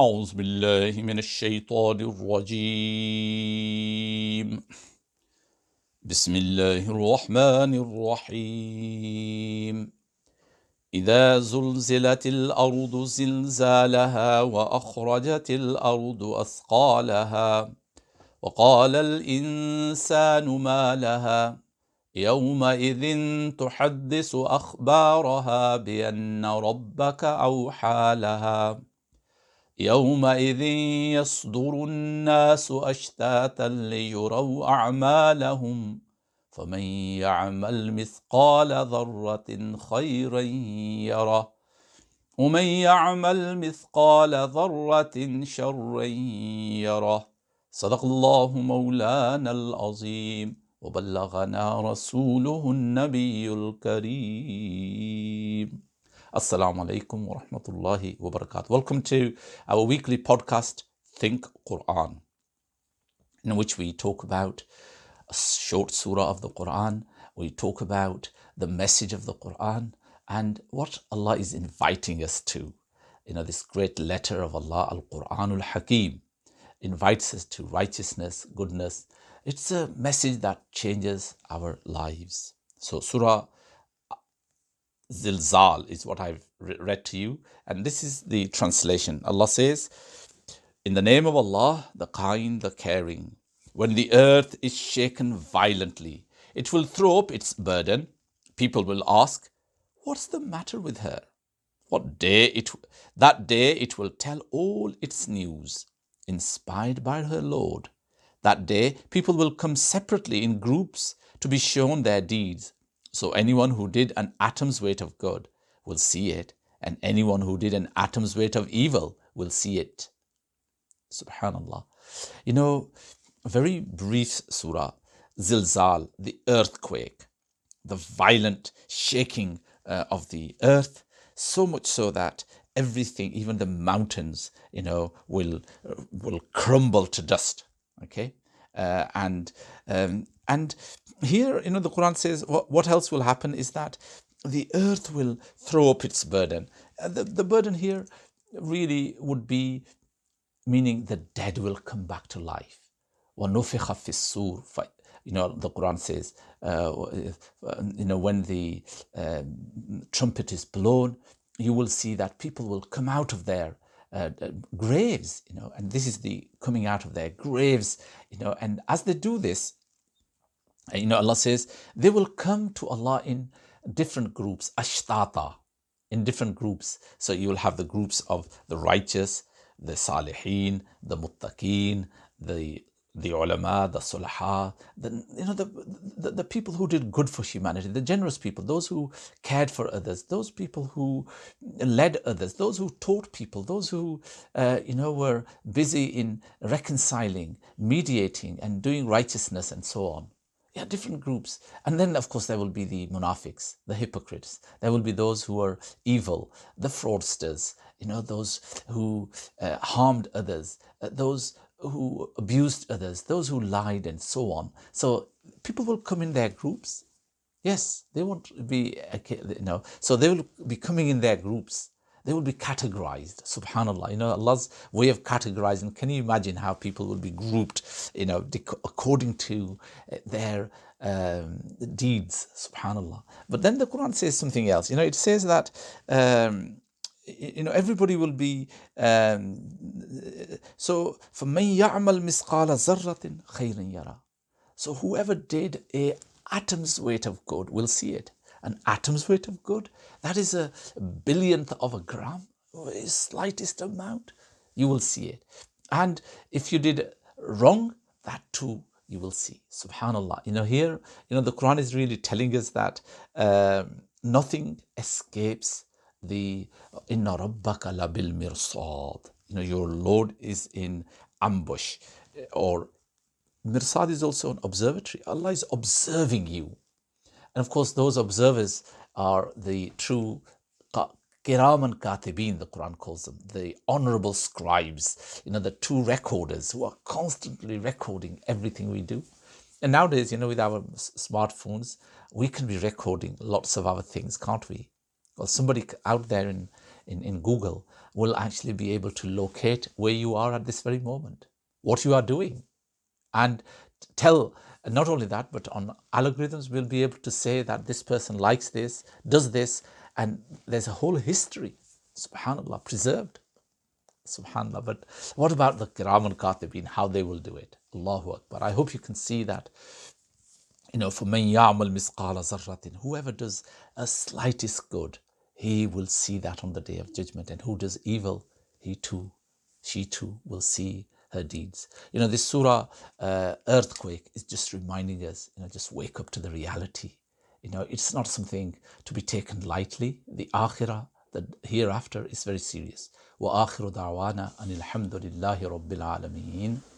أعوذ بالله من الشيطان الرجيم. بسم الله الرحمن الرحيم. إذا زلزلت الأرض زلزالها وأخرجت الأرض أثقالها وقال الإنسان ما لها؟ يومئذ تحدث أخبارها بأن ربك أوحى لها. يومئذ يصدر الناس أشتاتا ليروا أعمالهم فمن يعمل مثقال ذرة خيرا يره. ومن يعمل مثقال ذرة شرا يره. صدق الله مولانا العظيم. وبلغنا رسوله النبي الكريم. Assalamu alaikum wa rahmatullahi wa barakatuh. Welcome to our weekly podcast, Think Quran, in which we talk about a short surah of the Quran. We talk about the message of the Quran and what Allah is inviting us to. You know, this great letter of Allah, Al Quranul Hakim, invites us to righteousness, goodness. It's a message that changes our lives. So, Surah Zilzal is what I've read to you. And this is the translation. Allah says, In the name of Allah, the kind, the caring, when the earth is shaken violently, it will throw up its burden. People will ask, What's the matter with her? What day it that day it will tell all its news, inspired by her Lord. That day people will come separately in groups to be shown their deeds. So anyone who did an atom's weight of good will see it, and anyone who did an atom's weight of evil will see it. Subhanallah. You know, a very brief surah, Zilzal, the earthquake, the violent shaking uh, of the earth, so much so that everything, even the mountains, you know, will uh, will crumble to dust. Okay, uh, and um, and here, you know, the Quran says what, what else will happen is that the earth will throw up its burden. Uh, the, the burden here really would be meaning the dead will come back to life. You know, the Quran says, uh, you know, when the uh, trumpet is blown, you will see that people will come out of their uh, uh, graves, you know, and this is the coming out of their graves, you know, and as they do this, you know, Allah says they will come to Allah in different groups, ashtata, in different groups. So you will have the groups of the righteous, the salihin, the muttaqeen, the the ulama, the sulaha, the you know the, the, the people who did good for humanity, the generous people, those who cared for others, those people who led others, those who taught people, those who uh, you know were busy in reconciling, mediating, and doing righteousness and so on. Yeah, different groups. And then, of course, there will be the munafiqs, the hypocrites. There will be those who are evil, the fraudsters, you know, those who uh, harmed others, uh, those who abused others, those who lied, and so on. So people will come in their groups. Yes, they won't be, you know, so they will be coming in their groups they will be categorized. Subhanallah. You know, Allah's way of categorizing. Can you imagine how people will be grouped, you know, according to uh, their um, deeds? Subhanallah. But then the Quran says something else. You know, it says that. Um, you know everybody will be um, so فَمَنْ يَعْمَلْ مِثْقَالَ ذَرَّةٍ خَيْرٍ يَرَى so whoever did a atom's weight of good will see it an atom's weight of good. That is a billionth of a gram, slightest amount. You will see it. And if you did wrong, that too you will see. Subhanallah. You know, here, you know, the Quran is really telling us that um, nothing escapes the inna rabbaka labil mirsad. You know, your Lord is in ambush. Eh, or mirsad is also an observatory. Allah is observing you. And of course, those observers are the true Kiraman Katibin, the Quran calls them, the honorable scribes, you know, the two recorders who are constantly recording everything we do. And nowadays, you know, with our smartphones, we can be recording lots of other things, can't we? Well, somebody out there in, in, in Google will actually be able to locate where you are at this very moment, what you are doing, and tell not only that, but on algorithms, we'll be able to say that this person likes this, does this, and there's a whole history, subhanAllah, preserved. Subhanallah. But what about the Kiram al Katibin, how they will do it? Allahu Akbar. I hope you can see that. You know, for man ya'mal misqala zarratin, whoever does a slightest good, he will see that on the day of judgment. And who does evil, he too, she too will see her deeds. You know, this surah, uh, earthquake, is just reminding us, you know, just wake up to the reality. You know, it's not something to be taken lightly. The akhirah, the hereafter, is very serious. وآخر دعوانا أن الحمد لله رب العالمين